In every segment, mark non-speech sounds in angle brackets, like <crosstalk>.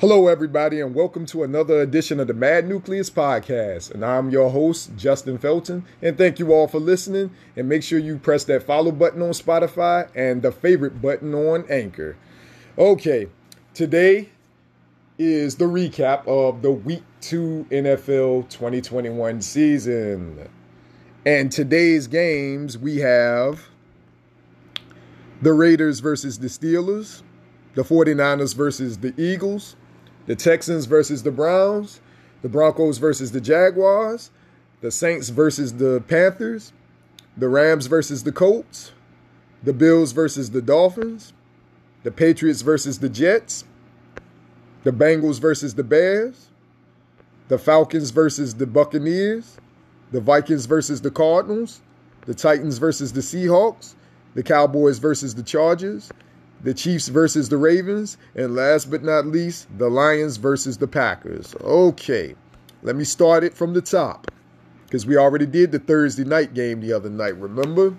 Hello, everybody, and welcome to another edition of the Mad Nucleus Podcast. And I'm your host, Justin Felton. And thank you all for listening. And make sure you press that follow button on Spotify and the favorite button on Anchor. Okay, today is the recap of the Week 2 NFL 2021 season. And today's games, we have the Raiders versus the Steelers, the 49ers versus the Eagles, the Texans versus the Browns, the Broncos versus the Jaguars, the Saints versus the Panthers, the Rams versus the Colts, the Bills versus the Dolphins, the Patriots versus the Jets, the Bengals versus the Bears, the Falcons versus the Buccaneers, the Vikings versus the Cardinals, the Titans versus the Seahawks, the Cowboys versus the Chargers, the Chiefs versus the Ravens, and last but not least, the Lions versus the Packers. Okay, let me start it from the top because we already did the Thursday night game the other night, remember?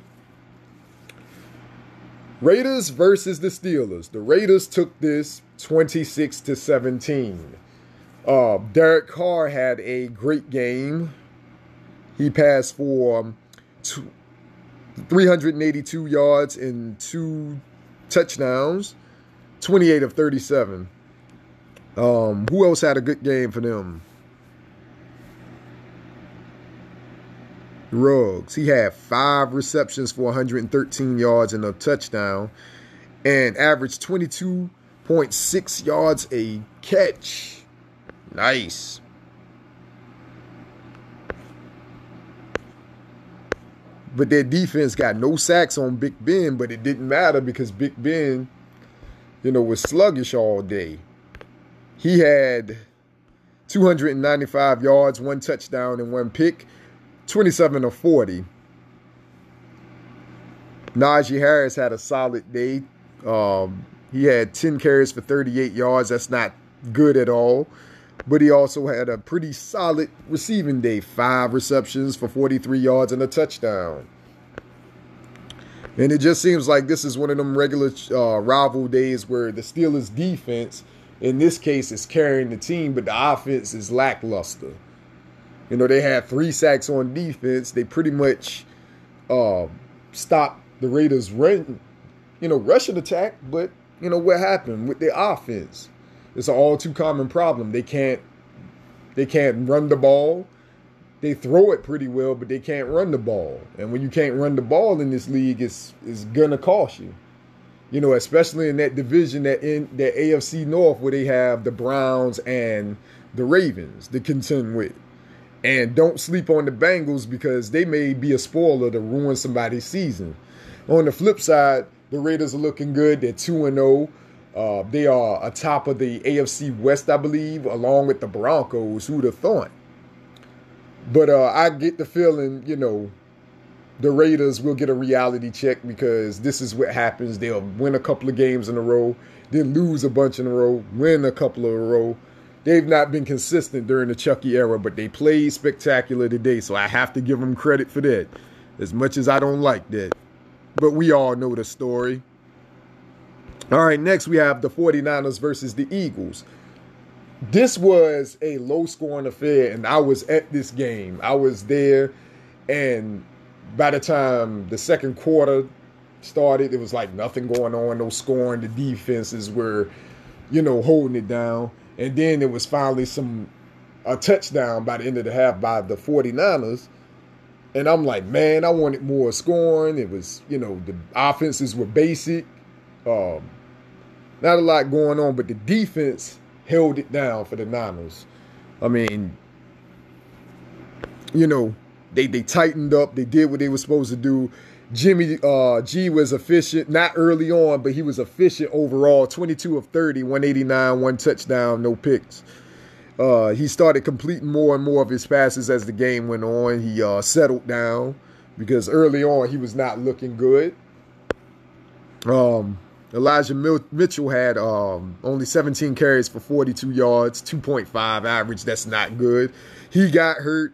Raiders versus the Steelers. The Raiders took this 26 to 17. Uh, Derek Carr had a great game. He passed for 382 yards and two touchdowns, 28 of 37. Um, who else had a good game for them? Ruggs. He had five receptions for 113 yards and a touchdown and averaged 22.6 yards a catch. Nice. But their defense got no sacks on Big Ben, but it didn't matter because Big Ben, you know, was sluggish all day. He had 295 yards, one touchdown, and one pick, 27 of 40. Najee Harris had a solid day. Um, he had 10 carries for 38 yards. That's not good at all but he also had a pretty solid receiving day five receptions for 43 yards and a touchdown. And it just seems like this is one of them regular uh, rival days where the Steelers' defense, in this case, is carrying the team, but the offense is lackluster. You know, they had three sacks on defense. They pretty much uh, stopped the Raiders' run, you know, rushing attack. But you know what happened with their offense? It's an all too common problem. They can't they can't run the ball. They throw it pretty well, but they can't run the ball. And when you can't run the ball in this league, it's it's gonna cost you. You know, especially in that division that in that AFC North where they have the Browns and the Ravens to contend with. And don't sleep on the Bengals because they may be a spoiler to ruin somebody's season. On the flip side, the Raiders are looking good. They're 2 0. Uh, they are atop of the AFC West, I believe, along with the Broncos. Who'd have thought? But uh, I get the feeling, you know, the Raiders will get a reality check because this is what happens. They'll win a couple of games in a row, then lose a bunch in a row, win a couple of a row. They've not been consistent during the Chucky era, but they played spectacular today, so I have to give them credit for that. As much as I don't like that. But we all know the story. All right, next we have the 49ers versus the Eagles. This was a low scoring affair, and I was at this game. I was there, and by the time the second quarter started, it was like nothing going on, no scoring. The defenses were, you know, holding it down. And then there was finally some a touchdown by the end of the half by the 49ers. And I'm like, man, I wanted more scoring. It was, you know, the offenses were basic. Um, not a lot going on, but the defense held it down for the Niners. I mean, you know, they they tightened up. They did what they were supposed to do. Jimmy uh, G was efficient, not early on, but he was efficient overall. 22 of 30, 189, one touchdown, no picks. Uh, he started completing more and more of his passes as the game went on. He uh, settled down because early on he was not looking good. Um, Elijah Mitchell had um, only 17 carries for 42 yards, 2.5 average. That's not good. He got hurt.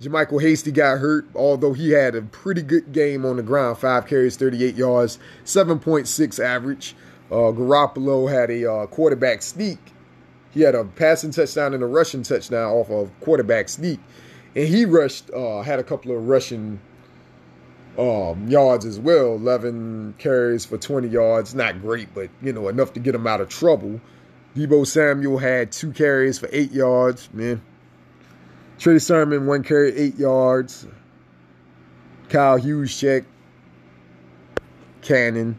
JaMycal Hasty got hurt, although he had a pretty good game on the ground. Five carries, 38 yards, 7.6 average. Uh, Garoppolo had a uh, quarterback sneak. He had a passing touchdown and a rushing touchdown off of quarterback sneak. And he rushed, uh, had a couple of rushing um, yards as well. 11 carries for 20 yards. Not great, but, you know, enough to get him out of trouble. Deebo Samuel had two carries for eight yards. Man. Trey Sermon, one carry, eight yards. Kyle Juszczyk, Cannon.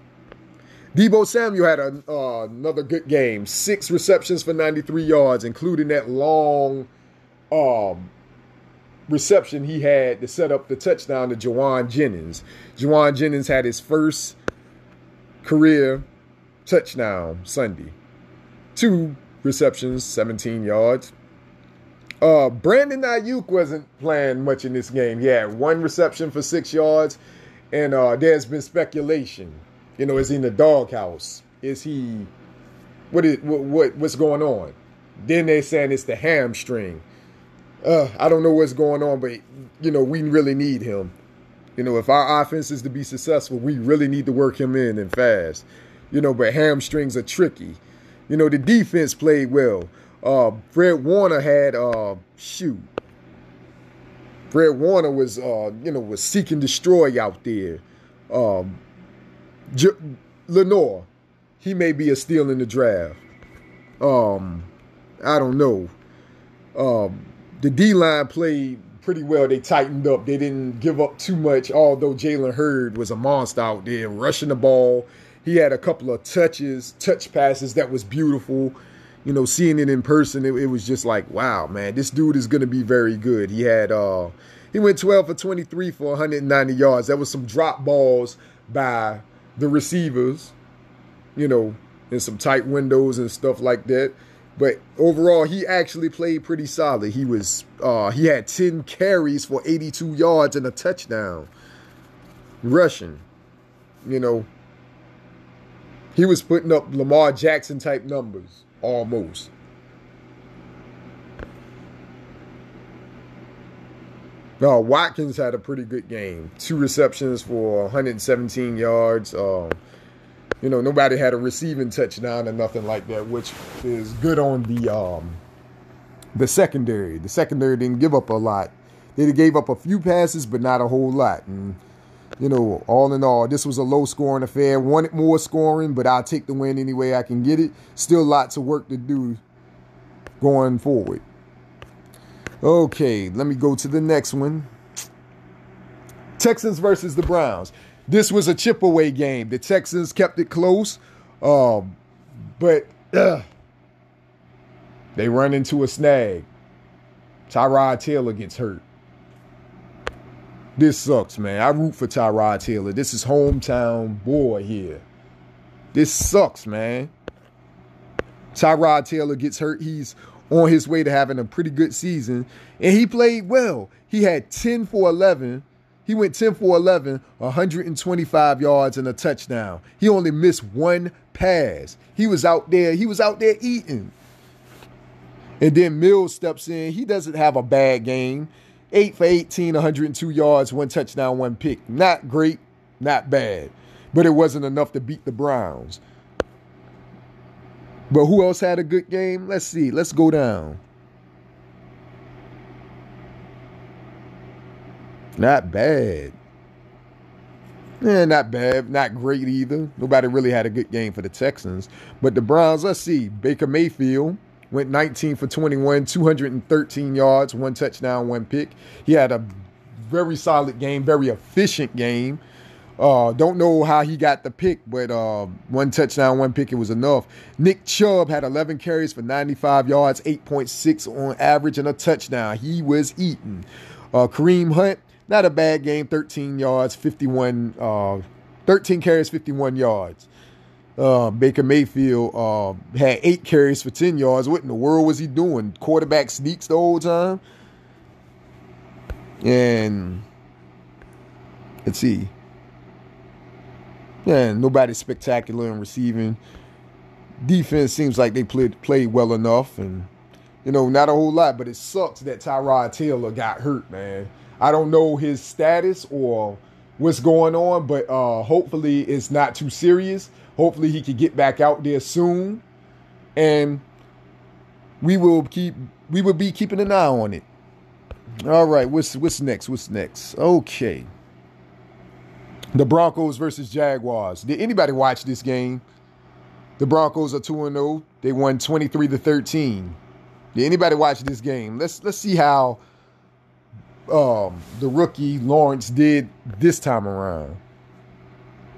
Deebo Samuel had a, uh, another good game. Six receptions for 93 yards, including that long um, reception he had to set up the touchdown to Jauan Jennings. Jauan Jennings had his first career touchdown Sunday. Two receptions, 17 yards. Uh, Brandon Aiyuk wasn't playing much in this game. He had one reception for six yards, and uh, there's been speculation. You know, is he in the doghouse? Is he what is what, what what's going on? Then they're saying it's the hamstring. Uh, I don't know what's going on, but you know, we really need him. You know, if our offense is to be successful, we really need to work him in and fast. You know, but hamstrings are tricky. You know, the defense played well. Uh, Fred Warner had uh, shoot. Fred Warner was uh, you know was seeking destroy out there. Um, J- Lenoir, he may be a steal in the draft. Um, I don't know. Um, the D line played pretty well. They tightened up. They didn't give up too much. Although Jalen Hurts was a monster out there rushing the ball. He had a couple of touches, touch passes that was beautiful you know, seeing it in person, it, it was just like, wow, man, this dude is going to be very good. He had, uh, he went 12 for 23 for 190 yards. That was some drop balls by the receivers, you know, in some tight windows and stuff like that. But overall, he actually played pretty solid. He was, uh, he had 10 carries for 82 yards and a touchdown. Rushing, you know, he was putting up Lamar Jackson type numbers almost. No, Watkins had a pretty good game. Two receptions for 117 yards. Um, you know, nobody had a receiving touchdown or nothing like that, which is good on the um, the secondary. The secondary didn't give up a lot. They gave up a few passes, but not a whole lot. And you know, all in all, this was a low scoring affair. Wanted more scoring, but I'll take the win any way I can get it. Still lots of work to do going forward. Okay, let me go to the next one. Texans versus the Browns. This was a chip away game. The Texans kept it close, um, but uh, they run into a snag. Tyrod Taylor gets hurt. This sucks, man. I root for Tyrod Taylor. This is hometown boy here. This sucks, man. Tyrod Taylor gets hurt. He's on his way to having a pretty good season. And he played well. He had 10 for 11. He went 10 for 11, 125 yards and a touchdown. He only missed one pass. He was out there. He was out there eating. And then Mills steps in. He doesn't have a bad game. 8 for 18, 102 yards, one touchdown, one pick. Not great, not bad, but it wasn't enough to beat the Browns. But who else had a good game? Let's see. Let's go down. Not bad. Yeah, not bad. Not great either. Nobody really had a good game for the Texans. But the Browns, let's see. Baker Mayfield, went 19 for 21, 213 yards, one touchdown, one pick. He had a very solid game, very efficient game. Uh, don't know how he got the pick, but uh, one touchdown, one pick, it was enough. Nick Chubb had 11 carries for 95 yards, 8.6 on average, and a touchdown. He was eating. Uh, Kareem Hunt, not a bad game, 13 yards, 51, uh, 13 carries, 51 yards. Uh, Baker Mayfield uh, had eight carries for 10 yards. What in the world was he doing? Quarterback sneaks the whole time? And let's see. Yeah, nobody spectacular in receiving. Defense seems like they played played well enough, and you know, not a whole lot. But it sucks that Tyrod Taylor got hurt, man. I don't know his status or what's going on, but uh, hopefully it's not too serious. Hopefully he can get back out there soon. And we will keep we will be keeping an eye on it. All right, what's what's next? What's next? Okay. The Broncos versus Jaguars. Did anybody watch this game? The Broncos are 2 0. They won 23 to 13. Did anybody watch this game? Let's let's see how um, the rookie Lawrence did this time around.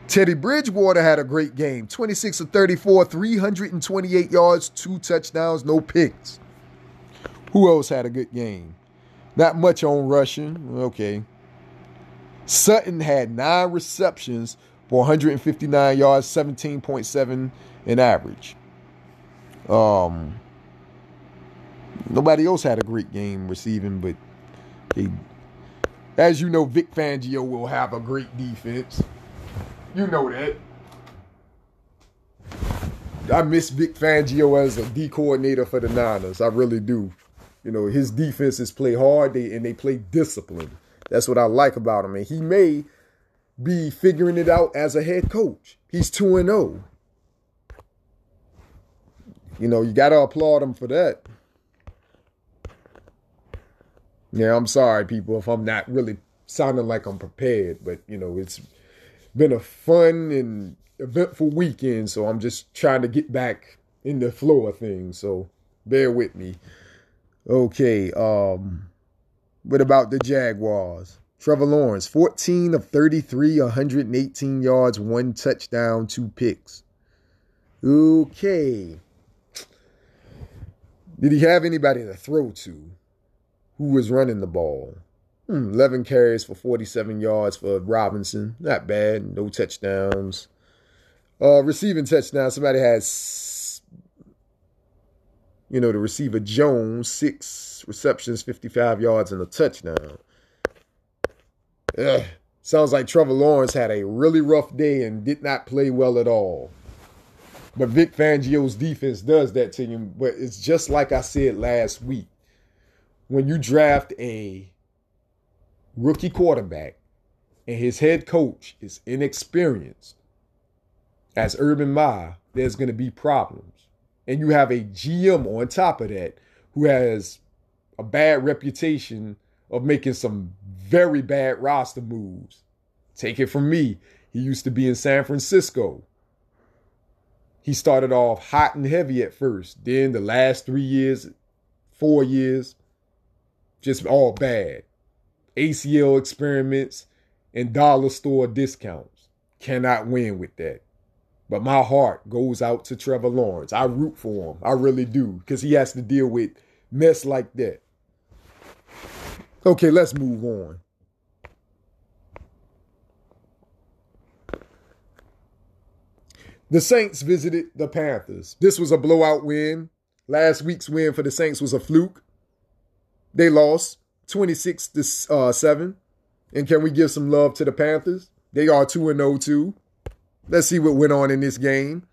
Teddy Bridgewater had a great game 26 of 34, 328 yards, two touchdowns, no picks. Who else had a good game? Not much on rushing. Okay. Sutton had nine receptions for 159 yards, 17.7 in average. Um, nobody else had a great game receiving, but they, as you know, Vic Fangio will have a great defense. You know that. I miss Vic Fangio as a D coordinator for the Niners. I really do. You know, his defenses play hard they, and they play disciplined. That's what I like about him. And he may be figuring it out as a head coach. He's 2 and 0. You know, you got to applaud him for that. Yeah, I'm sorry, people, if I'm not really sounding like I'm prepared, but you know, it's been a fun and eventful weekend, so I'm just trying to get back in the flow of things. So bear with me. Okay, um, what about the Jaguars? Trevor Lawrence, 14 of 33, 118 yards, one touchdown, two picks. Okay. Did he have anybody to throw to? Who was running the ball. Hmm, 11 carries for 47 yards for Robinson. Not bad. No touchdowns. Uh, receiving touchdown. Somebody has, you know, the receiver Jones, six receptions, 55 yards, and a touchdown. Ugh. Sounds like Trevor Lawrence had a really rough day and did not play well at all. But Vic Fangio's defense does that to him. But it's just like I said last week when you draft a rookie quarterback and his head coach is inexperienced, as Urban Meyer, there's going to be problems. And you have a GM on top of that who has a bad reputation of making some very bad roster moves. Take it from me. He used to be in San Francisco. He started off hot and heavy at first. Then the last three years, four years, just all bad. ACL experiments and dollar store discounts. Cannot win with that. But my heart goes out to Trevor Lawrence. I root for him. I really do. Because he has to deal with mess like that. Okay, let's move on. The Saints visited the Panthers. This was a blowout win. Last week's win for the Saints was a fluke. They lost 26 to uh, 7. And can we give some love to the Panthers? They are 2 and 0 too. Let's see what went on in this game.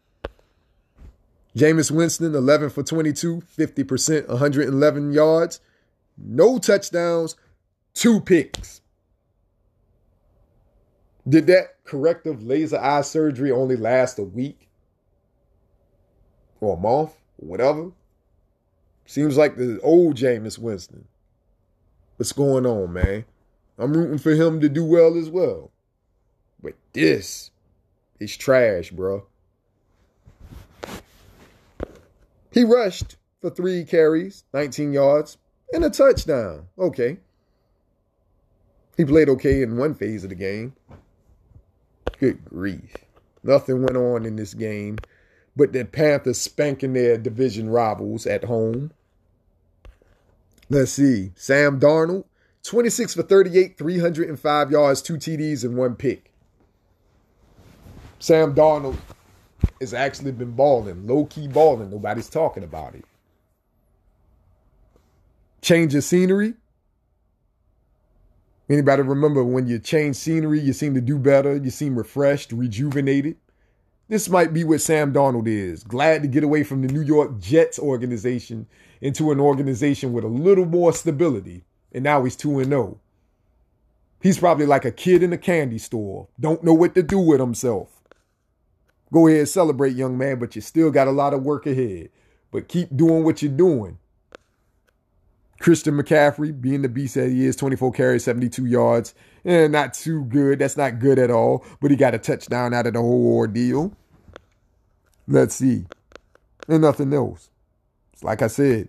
Jameis Winston, 11 for 22, 50%, 111 yards, no touchdowns, two picks. Did that corrective laser eye surgery only last a week or a month, or whatever? Seems like the old Jameis Winston. What's going on, man? I'm rooting for him to do well as well. But this is trash, bro. He rushed for three carries, 19 yards, and a touchdown. Okay. He played okay in one phase of the game. Good grief. Nothing went on in this game but the Panthers spanking their division rivals at home. Let's see. Sam Darnold, 26 for 38, 305 yards, two TDs, and one pick. Sam Darnold has actually been balling, low key balling. Nobody's talking about it. Change of scenery. Anybody remember when you change scenery, you seem to do better, you seem refreshed, rejuvenated? This might be what Sam Darnold is. Glad to get away from the New York Jets organization into an organization with a little more stability. And now he's 2 and 0. He's probably like a kid in a candy store, don't know what to do with himself. Go ahead, celebrate, young man, but you still got a lot of work ahead. but keep doing what you're doing. Christian McCaffrey, being the beast that he is, 24 carries, 72 yards. Eh, not too good. That's not good at all. But he got a touchdown out of the whole ordeal. Let's see. And nothing else. It's like I said,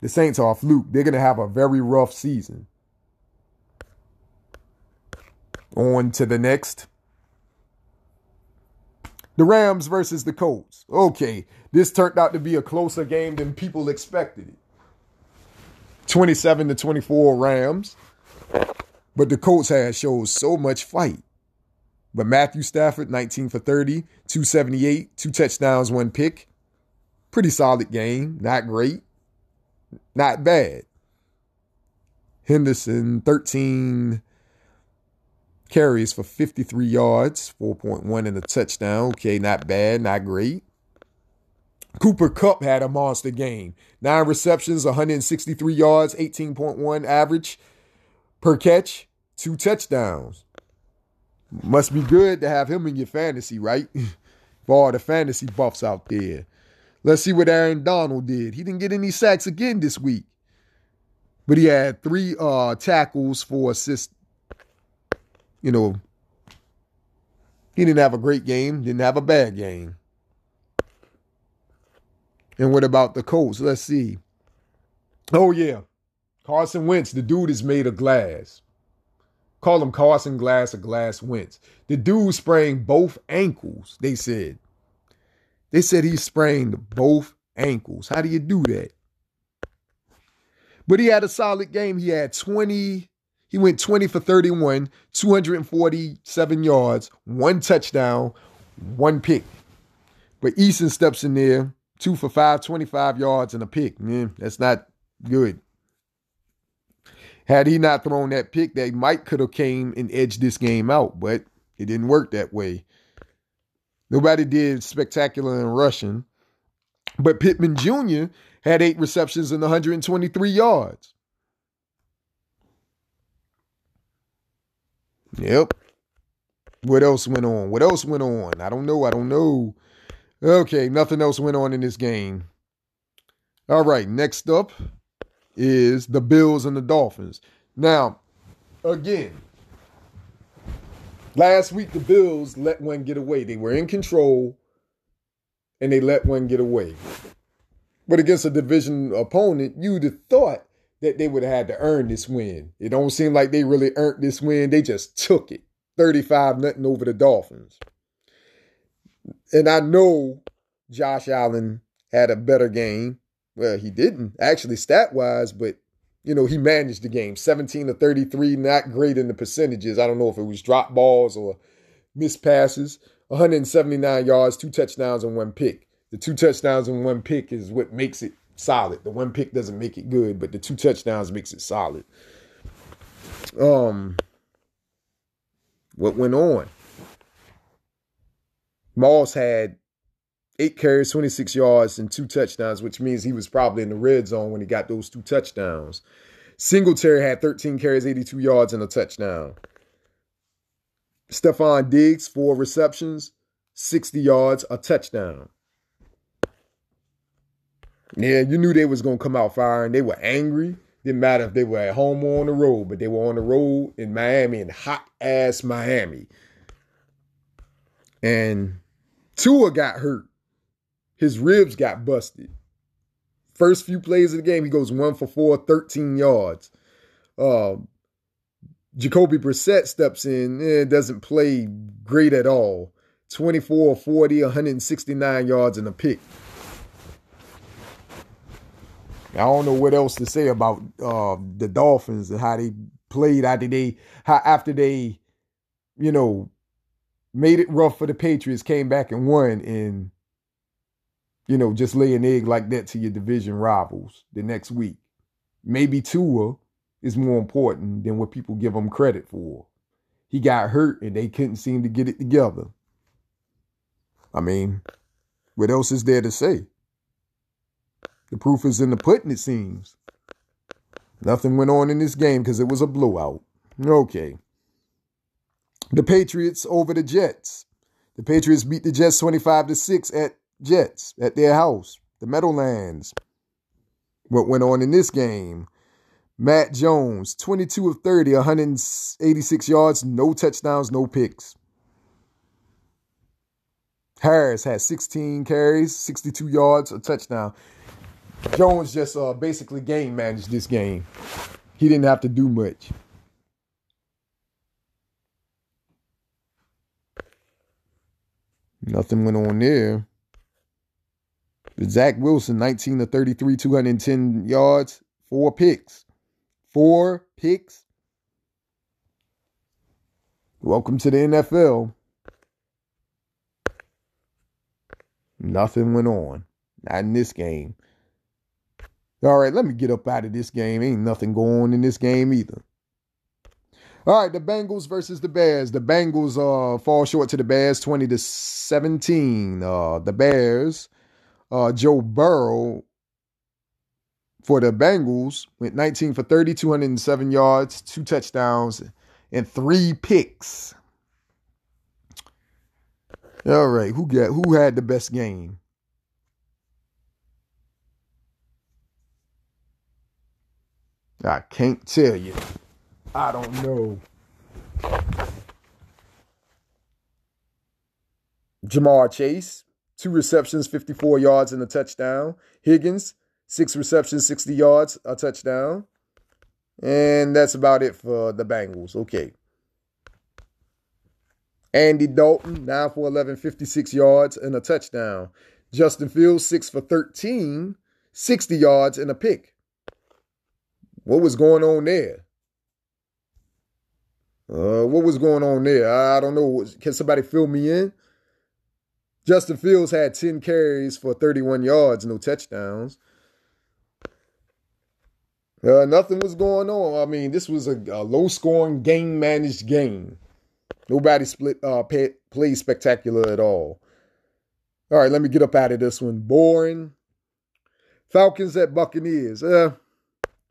the Saints are a fluke. They're going to have a very rough season. On to the next. The Rams versus the Colts. Okay, this turned out to be a closer game than people expected it. 27 to 24 Rams. But the Colts had showed so much fight. But Matthew Stafford, 19 for 30, 278, two touchdowns, one pick. Pretty solid game. Not great. Not bad. Henderson, 13 carries for 53 yards, 4.1 in a touchdown. Okay, not bad, not great. Cooper Kupp had a monster game. Nine receptions, 163 yards, 18.1 average per catch, two touchdowns. Must be good to have him in your fantasy, right? <laughs> For all the fantasy buffs out there. Let's see what Aaron Donald did. He didn't get any sacks again this week. But he had three uh, tackles for assist. You know, he didn't have a great game, didn't have a bad game. And what about the Colts? Let's see. Oh, yeah. Carson Wentz, the dude is made of glass. Call him Carson Glass or Glass Wentz. The dude sprained both ankles, they said. They said he sprained both ankles. How do you do that? But he had a solid game. He had 20, he went 20 for 31, 247 yards, one touchdown, one pick. But Eason steps in there two for five, 25 yards and a pick. Man, that's not good. Had he not thrown that pick, they might could have came and edged this game out, but it didn't work that way. Nobody did spectacular in rushing. But Pittman Jr. had eight receptions and 123 yards. Yep. What else went on? What else went on? I don't know. I don't know. Okay, nothing else went on in this game. All right, next up is the Bills and the Dolphins. Now, again, last week the Bills let one get away. They were in control and they let one get away. But against a division opponent, you'd have thought that they would have had to earn this win. It don't seem like they really earned this win. They just took it. 35 nothing over the Dolphins and I know Josh Allen had a better game. Well, he didn't actually stat wise, but you know, he managed the game 17 to 33, not great in the percentages. I don't know if it was drop balls or missed passes. 179 yards, two touchdowns, and one pick. The two touchdowns and one pick is what makes it solid. The one pick doesn't make it good, but the two touchdowns makes it solid. Um, what went on? Moss had eight carries, 26 yards, and two touchdowns, which means he was probably in the red zone when he got those two touchdowns. Singletary had 13 carries, 82 yards, and a touchdown. Stefon Diggs, four receptions, 60 yards, a touchdown. Yeah, you knew they was gonna come out firing. They were angry. Didn't matter if they were at home or on the road, but they were on the road in Miami in hot ass Miami. And Tua got hurt. His ribs got busted. First few plays of the game, he goes one for four, 13 yards. Uh, Jacoby Brissett steps in, eh, doesn't play great at all. 24 40, 169 yards and a pick. I don't know what else to say about uh, the Dolphins and how they played after they how after they, you know, made it rough for the Patriots, came back and won, and you know, just lay an egg like that to your division rivals the next week. Maybe Tua is more important than what people give him credit for. He got hurt and they couldn't seem to get it together. I mean, what else is there to say? The proof is in the pudding, it seems. Nothing went on in this game because it was a blowout. Okay. The Patriots over the Jets. The Patriots beat the Jets 25 to 6 at Jets at their house. The Meadowlands. What went on in this game? Mac Jones, 22 of 30, 186 yards, no touchdowns, no picks. Harris had 16 carries, 62 yards, a touchdown. Jones just uh, basically game managed this game. He didn't have to do much. Nothing went on there. Zach Wilson, 19 to 33, 210 yards, four picks. Four picks. Welcome to the NFL. Nothing went on. Not in this game. All right, let me get up out of this game. Ain't nothing going on in this game either. All right, the Bengals versus the Bears. The Bengals uh fall short to the Bears 20 to 17. Uh the Bears, uh Joe Burrow for the Bengals went 19 for 30, 207 yards, two touchdowns, and three picks. All right, who got who had the best game? I can't tell you. I don't know. Ja'Marr Chase, two receptions, 54 yards and a touchdown. Higgins, six receptions, 60 yards, a touchdown. And that's about it for the Bengals. Okay. Andy Dalton, 9 for 11, 56 yards and a touchdown. Justin Fields, 6 for 13, 60 yards and a pick. What was going on there? Uh, what was going on there? I don't know. Can somebody fill me in? Justin Fields had 10 carries for 31 yards, no touchdowns. Uh, nothing was going on. I mean, this was a, a low scoring, game managed game. Nobody split uh, pay, played spectacular at all. All right, let me get up out of this one. Boring. Falcons at Buccaneers. Uh,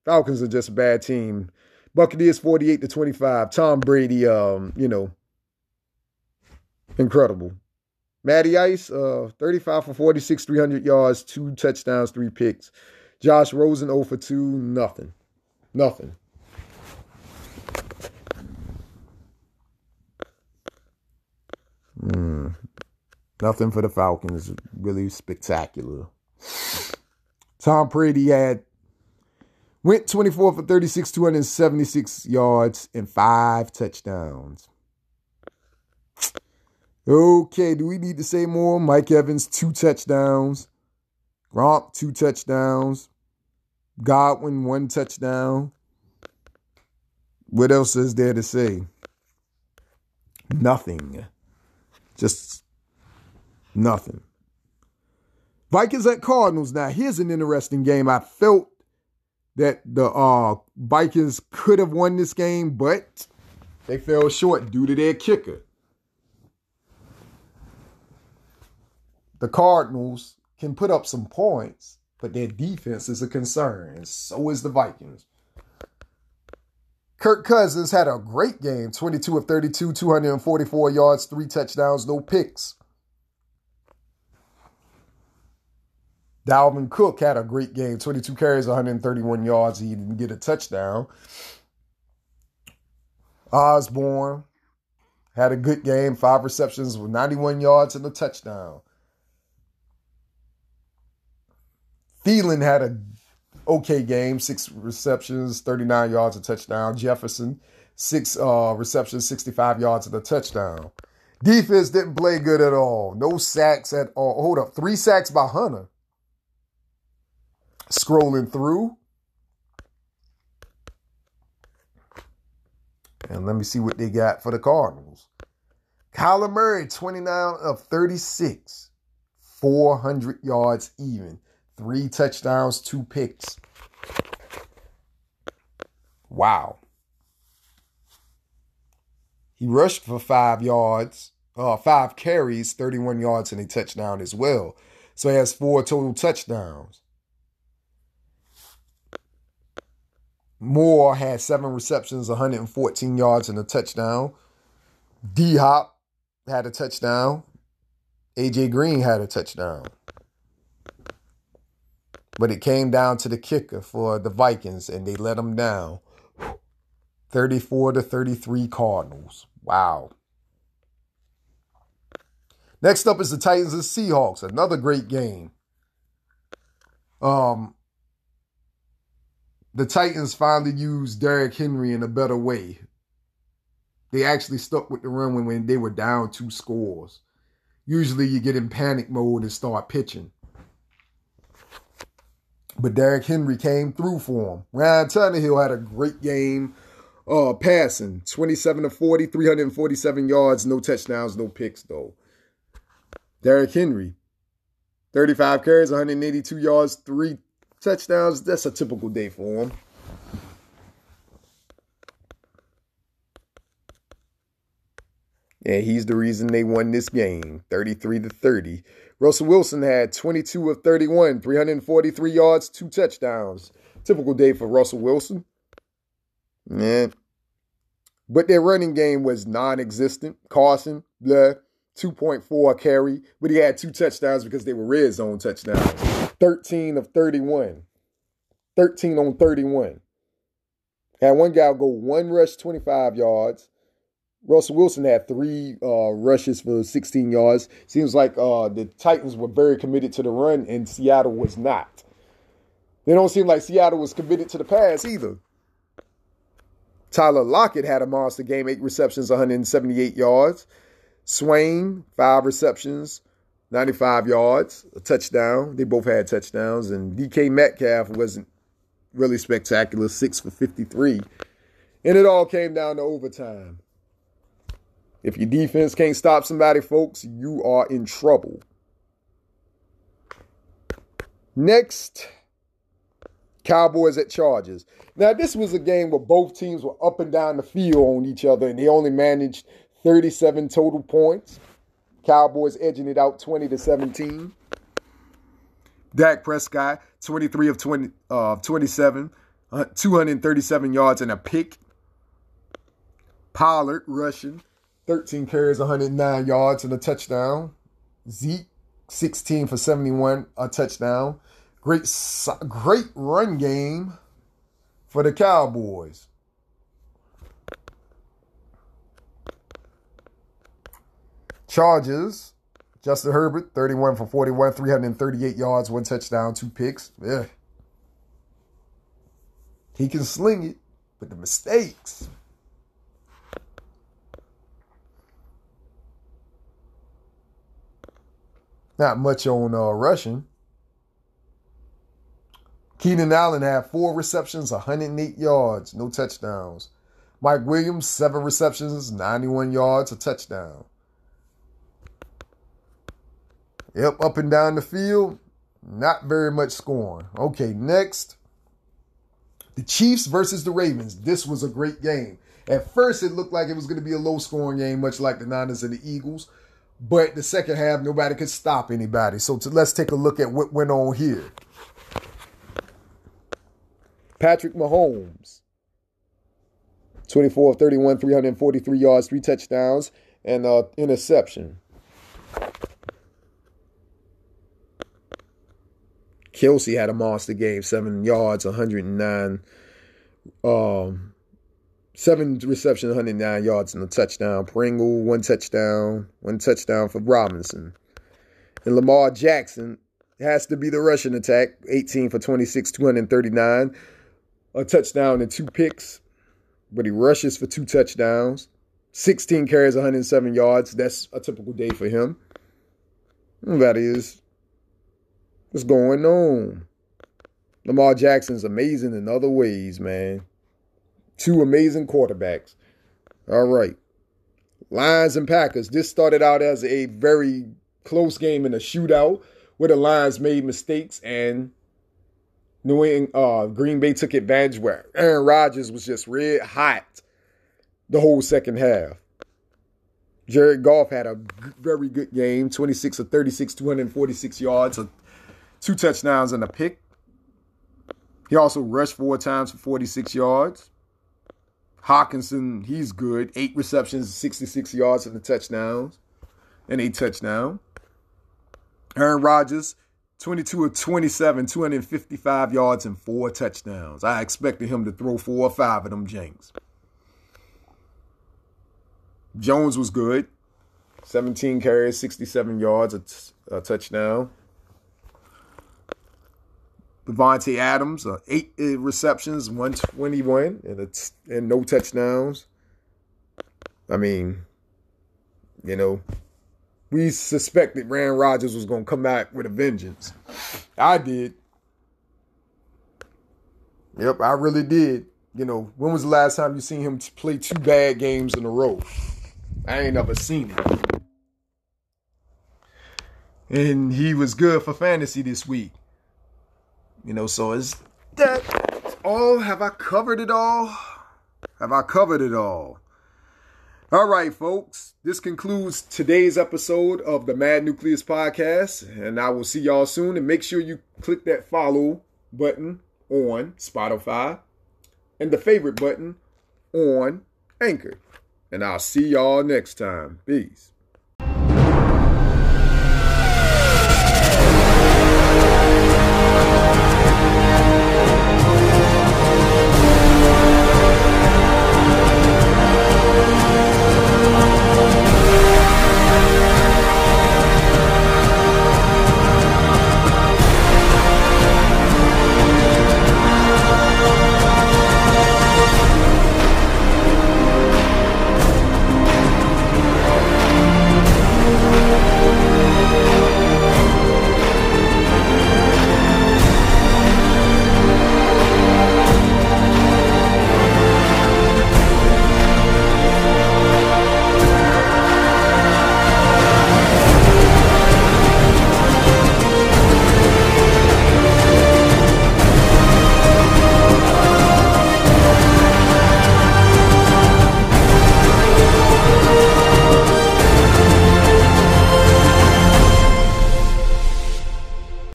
Falcons are just a bad team. Buccaneers 48 to 25. Tom Brady, um, you know, incredible. Matty Ice, uh, 35 for 46, 300 yards, two touchdowns, three picks. Josh Rosen 0 for 2, nothing. Nothing. Mm. Nothing for the Falcons. Really spectacular. Tom Brady had Went 24 for 36, 276 yards, and five touchdowns. Okay, do we need to say more? Mike Evans, two touchdowns. Gronk, two touchdowns. Godwin, one touchdown. What else is there to say? Nothing. Just nothing. Vikings at Cardinals. Now, here's an interesting game. I felt that the uh, Vikings could have won this game, but they fell short due to their kicker. The Cardinals can put up some points, but their defense is a concern, and so is the Vikings. Kirk Cousins had a great game 22 of 32, 244 yards, three touchdowns, no picks. Dalvin Cook had a great game 22 carries, 131 yards. He didn't get a touchdown. Osborn had a good game, five receptions with 91 yards and a touchdown. Thielen had a okay game, six receptions, 39 yards, a touchdown. Jefferson, six uh, receptions, 65 yards, and a touchdown. Defense didn't play good at all. No sacks at all. Hold up, three sacks by Hunter scrolling through. And let me see what they got for the Cardinals. Kyler Murray, 29 of 36, 400 yards even, three touchdowns, two picks. Wow. He rushed for five yards, uh, five carries, 31 yards, and a touchdown as well. So he has four total touchdowns. Moore had seven receptions, 114 yards, and a touchdown. D Hop had a touchdown. AJ Green had a touchdown. But it came down to the kicker for the Vikings, and they let them down. 34 to 33 Cardinals. Wow. Next up is the Titans and Seahawks. Another great game. Um, the Titans finally used Derrick Henry in a better way. They actually stuck with the run when, when they were down two scores. Usually you get in panic mode and start pitching. But Derrick Henry came through for him. Ryan Tannehill had a great game uh, passing 27 to 40, 347 yards, no touchdowns, no picks, though. Derrick Henry, 35 carries, 182 yards, three touchdowns. That's a typical day for him. And he's the reason they won this game, 33 to 30. Russell Wilson had 22 of 31, 343 yards, two touchdowns. Typical day for Russell Wilson. Yeah. But their running game was non existent. Carson, blah, 2.4 carry, but he had two touchdowns because they were red zone touchdowns. 13 of 31. 13 on 31. Had one guy go one rush, 25 yards. Russell Wilson had three uh, rushes for 16 yards. Seems like uh, the Titans were very committed to the run, and Seattle was not. They don't seem like Seattle was committed to the pass either. Tyler Lockett had a monster game, eight receptions, 178 yards. Swain, five receptions, 95 yards, a touchdown. They both had touchdowns. And DK Metcalf wasn't really spectacular, six for 53. And it all came down to overtime. If your defense can't stop somebody, folks, you are in trouble. Next, Cowboys at Chargers. Now, this was a game where both teams were up and down the field on each other, and they only managed 37 total points. Cowboys edging it out 20 to 17. Dak Prescott, 23 of 20, uh, 27, uh, 237 yards and a pick. Pollard rushing, 13 carries, 109 yards and a touchdown. Zeke, 16 for 71, a touchdown. Great, great run game for the Cowboys. Chargers, Justin Herbert, 31 for 41, 338 yards, one touchdown, two picks. Yeah. He can sling it, but the mistakes. Not much on uh, rushing. Keenan Allen had four receptions, 108 yards, no touchdowns. Mike Williams, seven receptions, 91 yards, a touchdown. Yep, up and down the field, not very much scoring. Okay, next. The Chiefs versus the Ravens. This was a great game. At first, it looked like it was going to be a low scoring game, much like the Niners and the Eagles. But the second half, nobody could stop anybody. So to, let's take a look at what went on here. Patrick Mahomes, 24 of 31, 343 yards, three touchdowns, and uh, interception. Kelce had a monster game, seven yards, 109, um, seven reception, 109 yards, and a touchdown. Pringle, one touchdown, one touchdown for Robinson. And Lamar Jackson has to be the rushing attack, 18 for 26, 239, a touchdown and two picks, but he rushes for two touchdowns. 16 carries, 107 yards. That's a typical day for him. That is What's going on? Lamar Jackson's amazing in other ways, man. Two amazing quarterbacks. All right. Lions and Packers. This started out as a very close game in a shootout where the Lions made mistakes and New England, uh, Green Bay took advantage where Aaron Rodgers was just red hot the whole second half. Jared Goff had a very good game 26 of 36, 246 yards, a two touchdowns and a pick. He also rushed four times for 46 yards. Hockenson, he's good. Eight receptions, 66 yards and the touchdowns. And a touchdown. Aaron Rodgers, 22 of 27, 255 yards and four touchdowns. I expected him to throw four or five of them James. Jones was good. 17 carries, 67 yards, a, t- a touchdown. Davante Adams, uh, eight uh, receptions, 121, and, and no touchdowns. I mean, you know, we suspected Aaron Rodgers was going to come back with a vengeance. I did. Yep, I really did. You know, when was the last time you seen him play two bad games in a row? I ain't never seen it. And he was good for fantasy this week. You know, so is that all? Have I covered it all? Have I covered it all? All right, folks. This concludes today's episode of the Mad Nucleus podcast, and I will see y'all soon. And make sure you click that follow button on Spotify and the favorite button on Anchor. And I'll see y'all next time. Peace.